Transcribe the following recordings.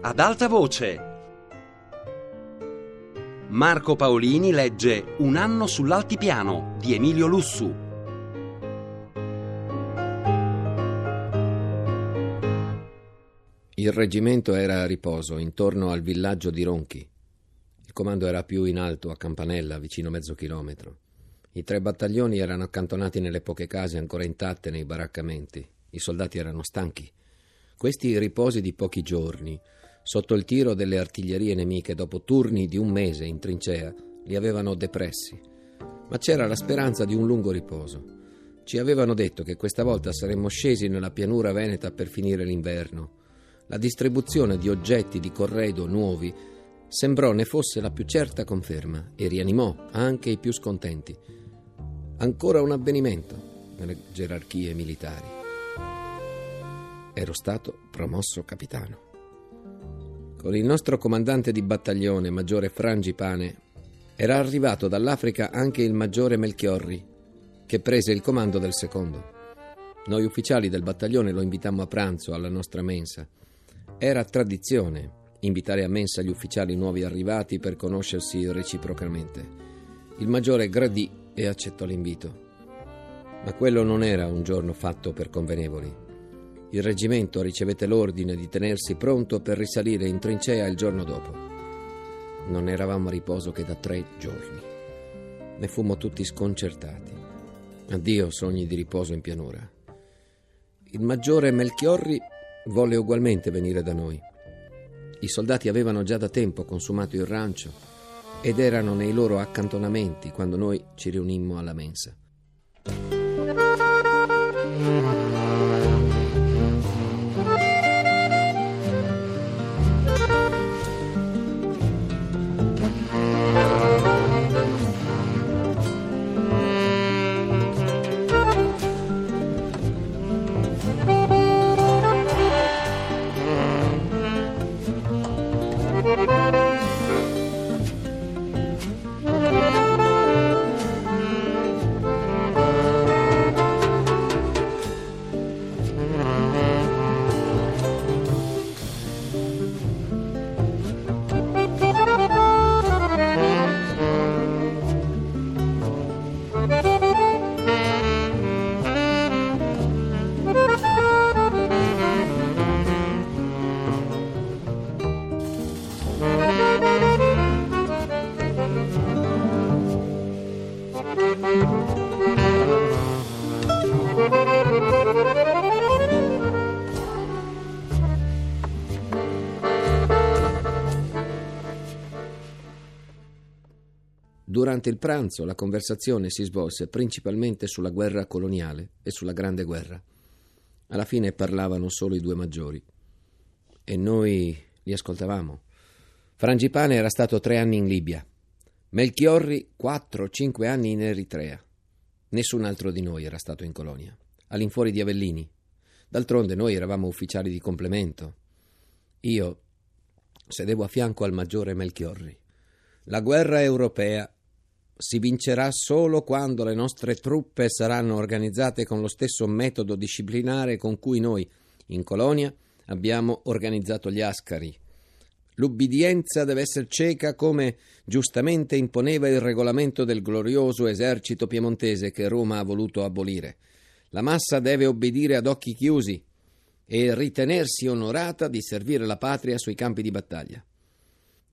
ad alta voce. Marco Paolini legge Un anno sull'altipiano di Emilio Lussu. Il reggimento era a riposo intorno al villaggio di Ronchi. Il comando era più in alto, a Campanella, vicino mezzo chilometro. I tre battaglioni erano accantonati nelle poche case ancora intatte nei baraccamenti. I soldati erano stanchi. Questi riposi di pochi giorni, sotto il tiro delle artiglierie nemiche, dopo turni di un mese in trincea, li avevano depressi. Ma c'era la speranza di un lungo riposo. Ci avevano detto che questa volta saremmo scesi nella pianura veneta per finire l'inverno. La distribuzione di oggetti di corredo nuovi sembrò ne fosse la più certa conferma e rianimò anche i più scontenti. Ancora un avvenimento nelle gerarchie militari. Ero stato promosso capitano. Con il nostro comandante di battaglione, maggiore Frangipane, era arrivato dall'Africa anche il maggiore Melchiorri, che prese il comando del secondo. Noi ufficiali del battaglione lo invitammo a pranzo alla nostra mensa. Era tradizione invitare a mensa gli ufficiali nuovi arrivati per conoscersi reciprocamente. Il maggiore gradì e accettò l'invito. Ma quello non era un giorno fatto per convenevoli. Il reggimento ricevette l'ordine di tenersi pronto per risalire in trincea il giorno dopo. Non eravamo a riposo che da tre giorni. Ne fummo tutti sconcertati. Addio sogni di riposo in pianura. Il maggiore Melchiorri volle ugualmente venire da noi. I soldati avevano già da tempo consumato il rancio ed erano nei loro accantonamenti quando noi ci riunimmo alla mensa. Durante il pranzo la conversazione si svolse principalmente sulla guerra coloniale e sulla Grande Guerra. Alla fine parlavano solo i due maggiori e noi li ascoltavamo. Frangipane era stato tre anni in Libia, Melchiorri quattro o cinque anni in Eritrea. Nessun altro di noi era stato in colonia, all'infuori di Avellini. D'altronde noi eravamo ufficiali di complemento. Io sedevo a fianco al maggiore Melchiorri. La guerra europea si vincerà solo quando le nostre truppe saranno organizzate con lo stesso metodo disciplinare con cui noi, in colonia, abbiamo organizzato gli ascari. L'ubbidienza deve essere cieca come giustamente imponeva il regolamento del glorioso esercito piemontese che Roma ha voluto abolire. La massa deve obbedire ad occhi chiusi e ritenersi onorata di servire la patria sui campi di battaglia.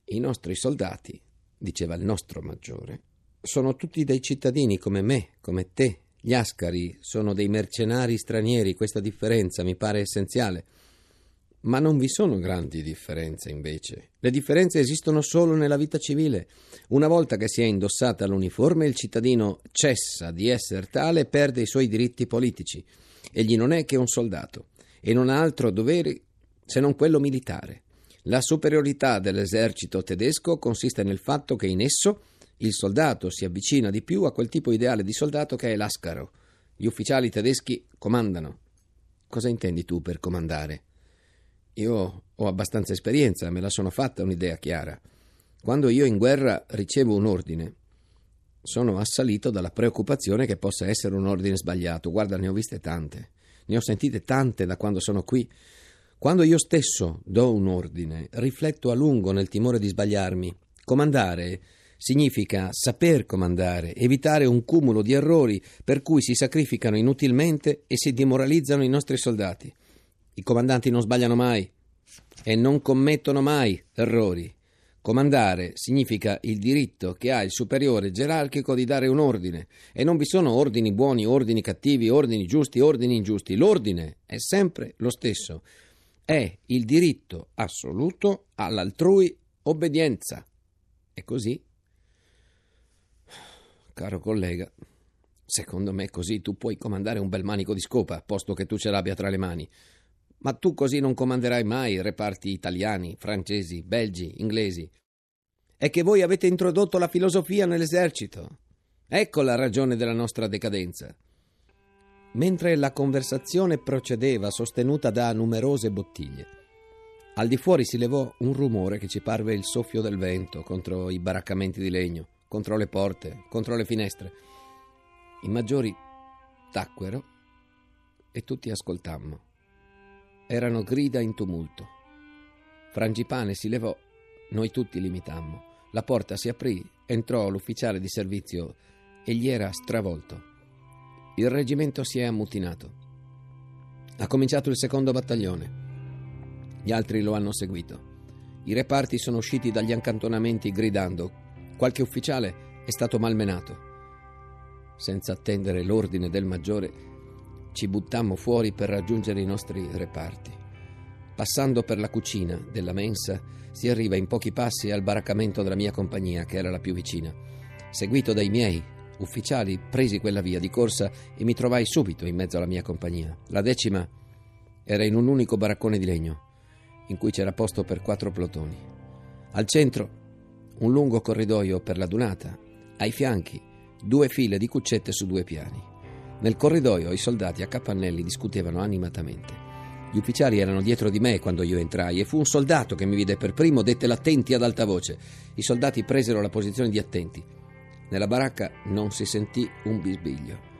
I nostri soldati, diceva il nostro maggiore, sono tutti dei cittadini come me, come te. Gli ascari sono dei mercenari stranieri, questa differenza mi pare essenziale. Ma non vi sono grandi differenze invece. Le differenze esistono solo nella vita civile. Una volta che si è indossata l'uniforme, il cittadino cessa di essere tale e perde i suoi diritti politici. Egli non è che un soldato e non ha altro dovere se non quello militare. La superiorità dell'esercito tedesco consiste nel fatto che in esso il soldato si avvicina di più a quel tipo ideale di soldato che è l'ascaro. Gli ufficiali tedeschi comandano. Cosa intendi tu per comandare? Io ho abbastanza esperienza, me la sono fatta un'idea chiara. Quando io in guerra ricevo un ordine, sono assalito dalla preoccupazione che possa essere un ordine sbagliato. Guarda, ne ho viste tante, ne ho sentite tante da quando sono qui. Quando io stesso do un ordine, rifletto a lungo nel timore di sbagliarmi. Comandare significa saper comandare, evitare un cumulo di errori per cui si sacrificano inutilmente e si demoralizzano i nostri soldati. I comandanti non sbagliano mai e non commettono mai errori. Comandare significa il diritto che ha il superiore gerarchico di dare un ordine e non vi sono ordini buoni, ordini cattivi, ordini giusti, ordini ingiusti. L'ordine è sempre lo stesso. È il diritto assoluto all'altrui obbedienza. E così, caro collega, secondo me così tu puoi comandare un bel manico di scopa, posto che tu ce l'abbia tra le mani. Ma tu così non comanderai mai reparti italiani, francesi, belgi, inglesi. È che voi avete introdotto la filosofia nell'esercito. Ecco la ragione della nostra decadenza. Mentre la conversazione procedeva sostenuta da numerose bottiglie, al di fuori si levò un rumore che ci parve il soffio del vento contro i baraccamenti di legno, contro le porte, contro le finestre. I maggiori tacquero e tutti ascoltammo. Erano grida in tumulto. Frangipane si levò, noi tutti l'imitammo. La porta si aprì, entrò l'ufficiale di servizio e gli era stravolto. Il reggimento si è ammutinato. Ha cominciato il secondo battaglione. Gli altri lo hanno seguito. I reparti sono usciti dagli accantonamenti gridando. Qualche ufficiale è stato malmenato. Senza attendere l'ordine del maggiore, ci buttammo fuori per raggiungere i nostri reparti. Passando per la cucina della mensa, si arriva in pochi passi al baraccamento della mia compagnia, che era la più vicina. Seguito dai miei ufficiali, presi quella via di corsa e mi trovai subito in mezzo alla mia compagnia. La decima era in un unico baraccone di legno, in cui c'era posto per quattro plotoni. Al centro un lungo corridoio per la dunata, ai fianchi due file di cuccette su due piani. Nel corridoio i soldati a capannelli discutevano animatamente. Gli ufficiali erano dietro di me quando io entrai e fu un soldato che mi vide per primo, dette l'attenti ad alta voce. I soldati presero la posizione di attenti. Nella baracca non si sentì un bisbiglio.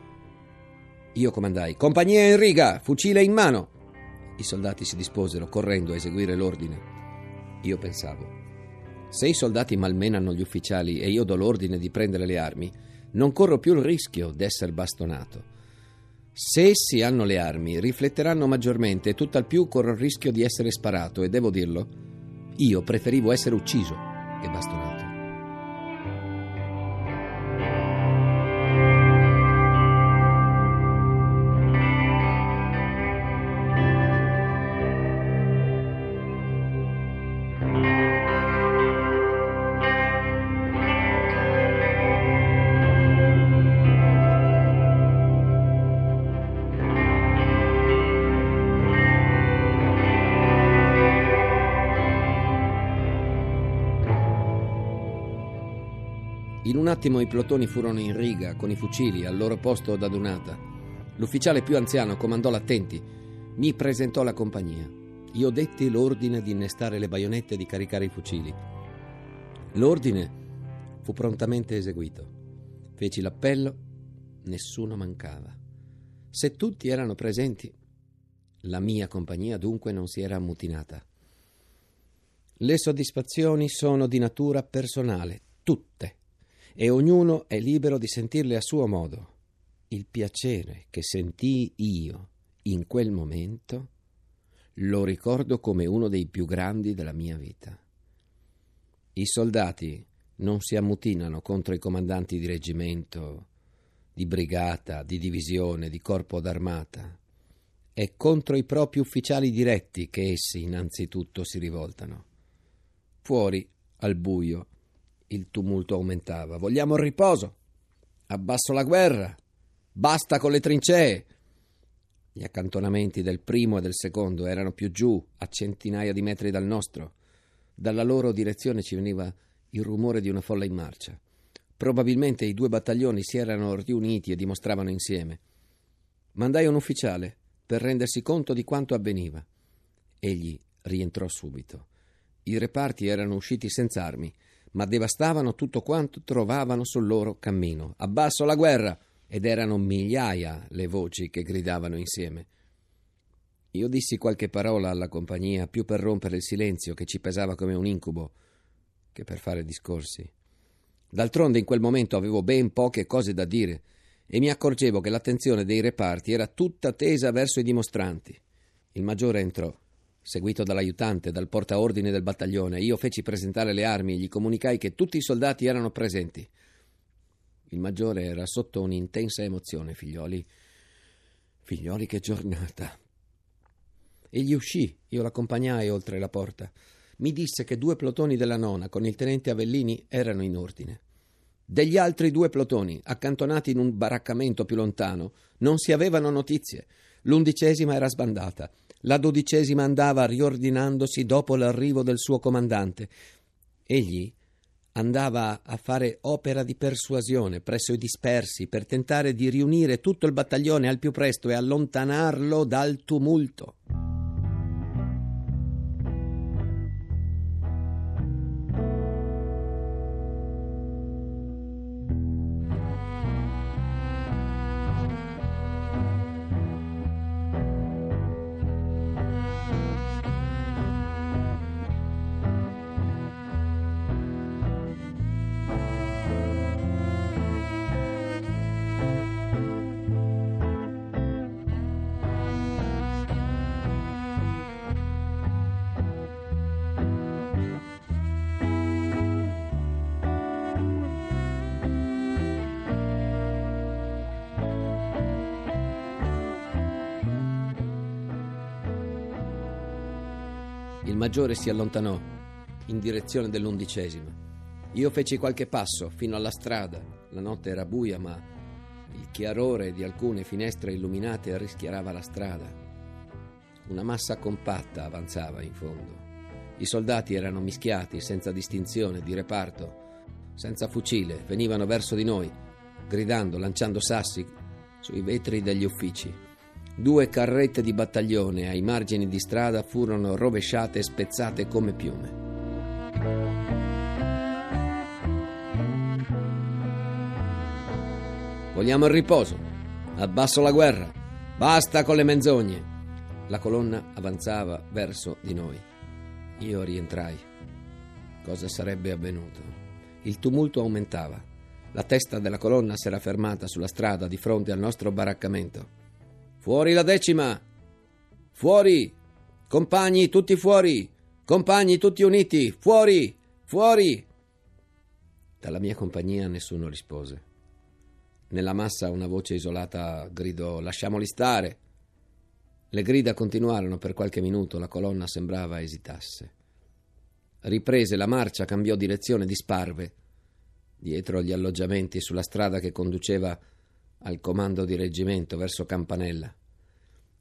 Io comandai: Compagnia in riga, fucile in mano. I soldati si disposero, correndo a eseguire l'ordine. Io pensavo: se i soldati malmenano gli ufficiali e io do l'ordine di prendere le armi, non corro più il rischio d'essere bastonato. Se essi hanno le armi, rifletteranno maggiormente e tutt'al più corro il rischio di essere sparato e devo dirlo, io preferivo essere ucciso che bastonato. Attimo i plotoni furono in riga con i fucili al loro posto d'adunata. L'ufficiale più anziano comandò l'attenti, mi presentò la compagnia. Io detti l'ordine di innestare le baionette e di caricare i fucili. L'ordine fu prontamente eseguito. Feci l'appello, nessuno mancava. Se tutti erano presenti, la mia compagnia dunque non si era ammutinata. Le soddisfazioni sono di natura personale, tutte e ognuno è libero di sentirle a suo modo. Il piacere che sentii io in quel momento lo ricordo come uno dei più grandi della mia vita. I soldati non si ammutinano contro i comandanti di reggimento, di brigata, di divisione, di corpo d'armata. È contro i propri ufficiali diretti che essi innanzitutto si rivoltano. Fuori, al buio, il tumulto aumentava. Vogliamo il riposo. Abbasso la guerra. Basta con le trincee. Gli accantonamenti del primo e del secondo erano più giù, a centinaia di metri dal nostro. Dalla loro direzione ci veniva il rumore di una folla in marcia. Probabilmente i due battaglioni si erano riuniti e dimostravano insieme. Mandai un ufficiale per rendersi conto di quanto avveniva. Egli rientrò subito. I reparti erano usciti senza armi ma devastavano tutto quanto trovavano sul loro cammino. Abbasso la guerra! Ed erano migliaia le voci che gridavano insieme. Io dissi qualche parola alla compagnia più per rompere il silenzio che ci pesava come un incubo che per fare discorsi. D'altronde in quel momento avevo ben poche cose da dire e mi accorgevo che l'attenzione dei reparti era tutta tesa verso i dimostranti. Il maggiore entrò, seguito dall'aiutante, dal portaordine del battaglione. Io feci presentare le armi e gli comunicai che tutti i soldati erano presenti. Il maggiore era sotto un'intensa emozione, figlioli. Figlioli, che giornata. Egli uscì, io l'accompagnai oltre la porta. Mi disse che due plotoni della nona con il tenente Avellini erano in ordine. Degli altri due plotoni, accantonati in un baraccamento più lontano, non si avevano notizie. L'undicesima era sbandata. La dodicesima andava riordinandosi dopo l'arrivo del suo comandante. Egli andava a fare opera di persuasione presso i dispersi per tentare di riunire tutto il battaglione al più presto e allontanarlo dal tumulto. Il maggiore si allontanò in direzione dell'undicesima. Io feci qualche passo fino alla strada. La notte era buia, ma il chiarore di alcune finestre illuminate rischiarava la strada. Una massa compatta avanzava in fondo. I soldati erano mischiati, senza distinzione di reparto, senza fucile, venivano verso di noi, gridando, lanciando sassi sui vetri degli uffici. Due carrette di battaglione ai margini di strada furono rovesciate e spezzate come piume. Vogliamo il riposo. Abbasso la guerra. Basta con le menzogne. La colonna avanzava verso di noi. Io rientrai. Cosa sarebbe avvenuto? Il tumulto aumentava. La testa della colonna s'era fermata sulla strada di fronte al nostro baraccamento. Fuori la decima! Fuori! Compagni, tutti fuori! Compagni, tutti uniti! Fuori! Fuori! Dalla mia compagnia nessuno rispose. Nella massa una voce isolata gridò Lasciamoli stare. Le grida continuarono per qualche minuto, la colonna sembrava esitasse. Riprese la marcia, cambiò direzione, disparve dietro gli alloggiamenti sulla strada che conduceva al comando di reggimento verso Campanella.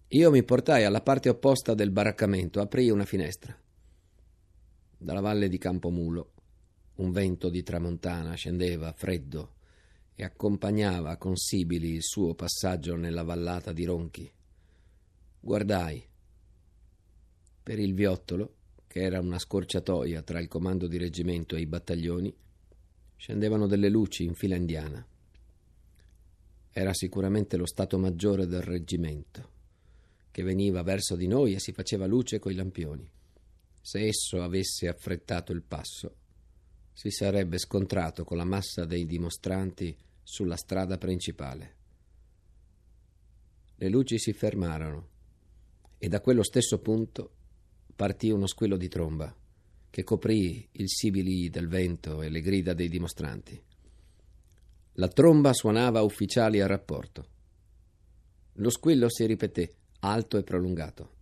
Io mi portai alla parte opposta del baraccamento, aprii una finestra. Dalla valle di Campomulo un vento di tramontana scendeva freddo e accompagnava con sibili il suo passaggio nella vallata di Ronchi. Guardai. Per il viottolo, che era una scorciatoia tra il comando di reggimento e i battaglioni, scendevano delle luci in fila indiana. Era sicuramente lo Stato Maggiore del reggimento, che veniva verso di noi e si faceva luce coi lampioni. Se esso avesse affrettato il passo, si sarebbe scontrato con la massa dei dimostranti sulla strada principale. Le luci si fermarono e da quello stesso punto partì uno squillo di tromba che coprì il sibili del vento e le grida dei dimostranti. La tromba suonava ufficiali a rapporto. Lo squillo si ripeté, alto e prolungato.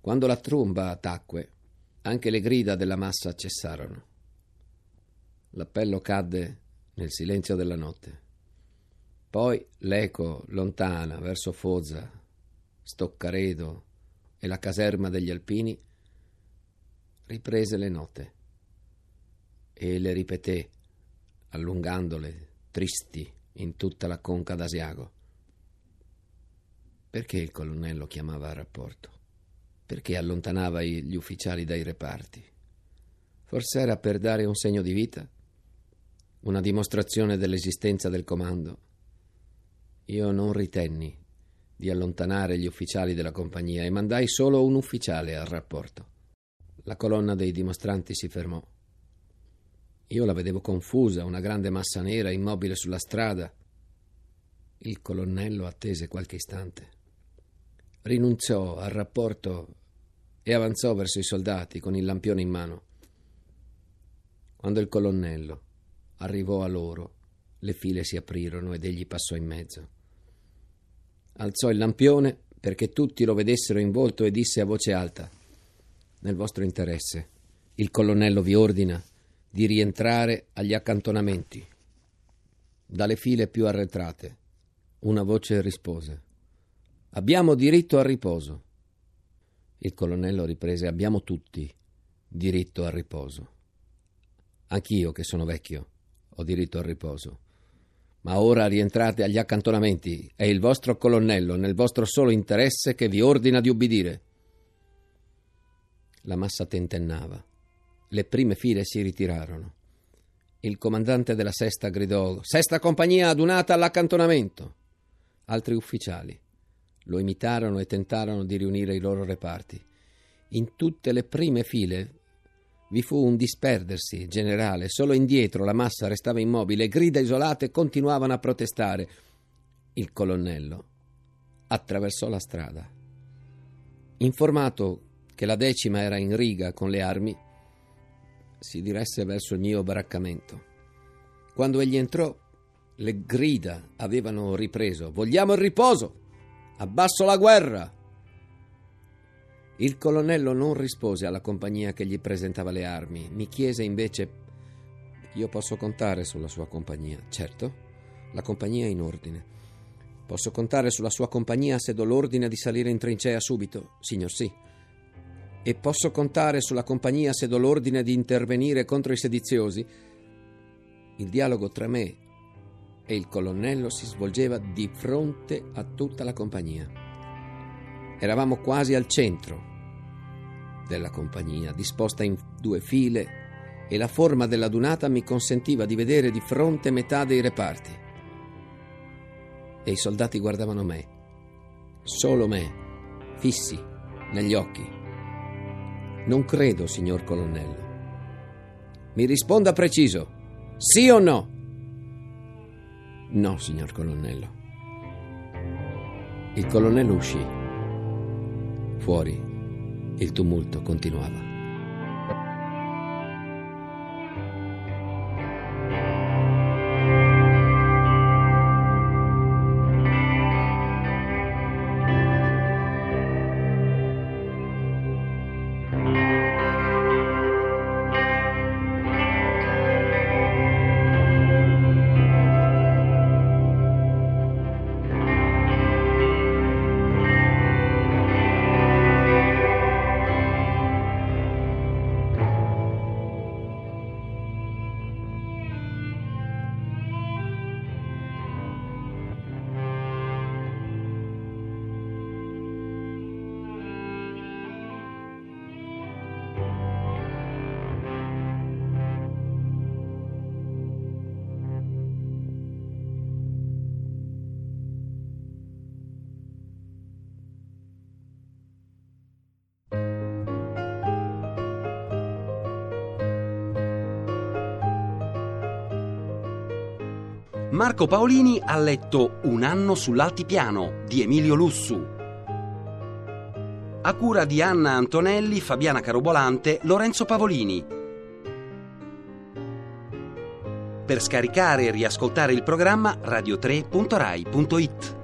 Quando la tromba tacque, anche le grida della massa cessarono. L'appello cadde nel silenzio della notte. Poi l'eco lontana verso Foggia, Stoccaredo e la caserma degli Alpini riprese le note e le ripeté, allungandole tristi in tutta la conca d'Asiago. Perché il colonnello chiamava a rapporto? Perché allontanava gli ufficiali dai reparti? Forse era per dare un segno di vita? Una dimostrazione dell'esistenza del comando? Io non ritenni di allontanare gli ufficiali della compagnia e mandai solo un ufficiale al rapporto. La colonna dei dimostranti si fermò. Io la vedevo confusa, una grande massa nera immobile sulla strada. Il colonnello attese qualche istante. Rinunciò al rapporto e avanzò verso i soldati con il lampione in mano. Quando il colonnello arrivò a loro, le file si aprirono ed egli passò in mezzo. Alzò il lampione perché tutti lo vedessero in volto e disse a voce alta: Nel vostro interesse, il colonnello vi ordina di rientrare agli accantonamenti. Dalle file più arretrate, una voce rispose: Abbiamo diritto al riposo. Il colonnello riprese: Abbiamo tutti diritto al riposo. Anch'io, che sono vecchio, ho diritto al riposo. Ma ora rientrate agli accantonamenti. È il vostro colonnello, nel vostro solo interesse, che vi ordina di ubbidire. La massa tentennava. Le prime file si ritirarono. Il comandante della sesta gridò: Sesta compagnia adunata all'accantonamento. Altri ufficiali lo imitarono e tentarono di riunire i loro reparti. In tutte le prime file vi fu un disperdersi generale, solo indietro la massa restava immobile, grida isolate continuavano a protestare. Il colonnello attraversò la strada. Informato che la decima era in riga con le armi, si diresse verso il mio baraccamento. Quando egli entrò, le grida avevano ripreso. Vogliamo il riposo! Abbasso la guerra! Il colonnello non rispose alla compagnia che gli presentava le armi. Mi chiese invece: Io posso contare sulla sua compagnia? Certo, la compagnia è in ordine. Posso contare sulla sua compagnia se do l'ordine di salire in trincea subito? Signor sì. E posso contare sulla compagnia se do l'ordine di intervenire contro i sediziosi? Il dialogo tra me e il colonnello si svolgeva di fronte a tutta la compagnia. Eravamo quasi al centro della compagnia, disposta in due file, e la forma della dunata mi consentiva di vedere di fronte metà dei reparti. E i soldati guardavano me, solo me, fissi negli occhi. Non credo, signor colonnello. Mi risponda preciso, sì o no? No, signor colonnello. Il colonnello uscì. Fuori il tumulto continuava. Marco Paolini ha letto Un anno sull'altipiano di Emilio Lussu. A cura di Anna Antonelli, Fabiana Carobolante, Lorenzo Pavolini. Per scaricare e riascoltare il programma radio3.rai.it.